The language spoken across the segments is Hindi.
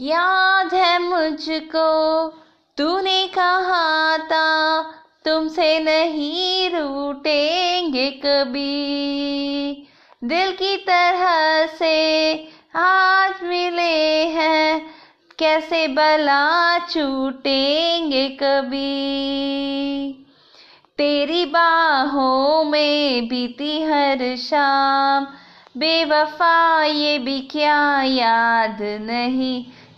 याद है मुझको, तूने कहा था, तुमसे नहीं रूटेंगे कभी। दिल की तरह से आज मिले हैं, कैसे बला छूटेंगे कभी। तेरी बाहों में बीती हर शाम, बेवफा ये भी क्या याद नहीं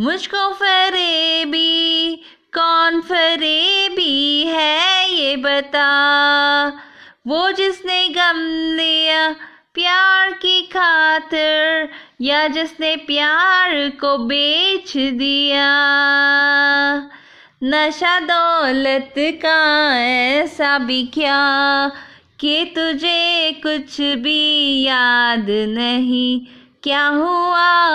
मुझको फरेबी, कौन फरेबी है ये बता। वो जिसने गम लिया प्यार की खातिर, या जिसने प्यार को बेच दिया। नशा दौलत का ऐसा भी क्या कि तुझे कुछ भी याद नहीं? क्या हुआ?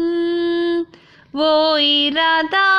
वो इरादा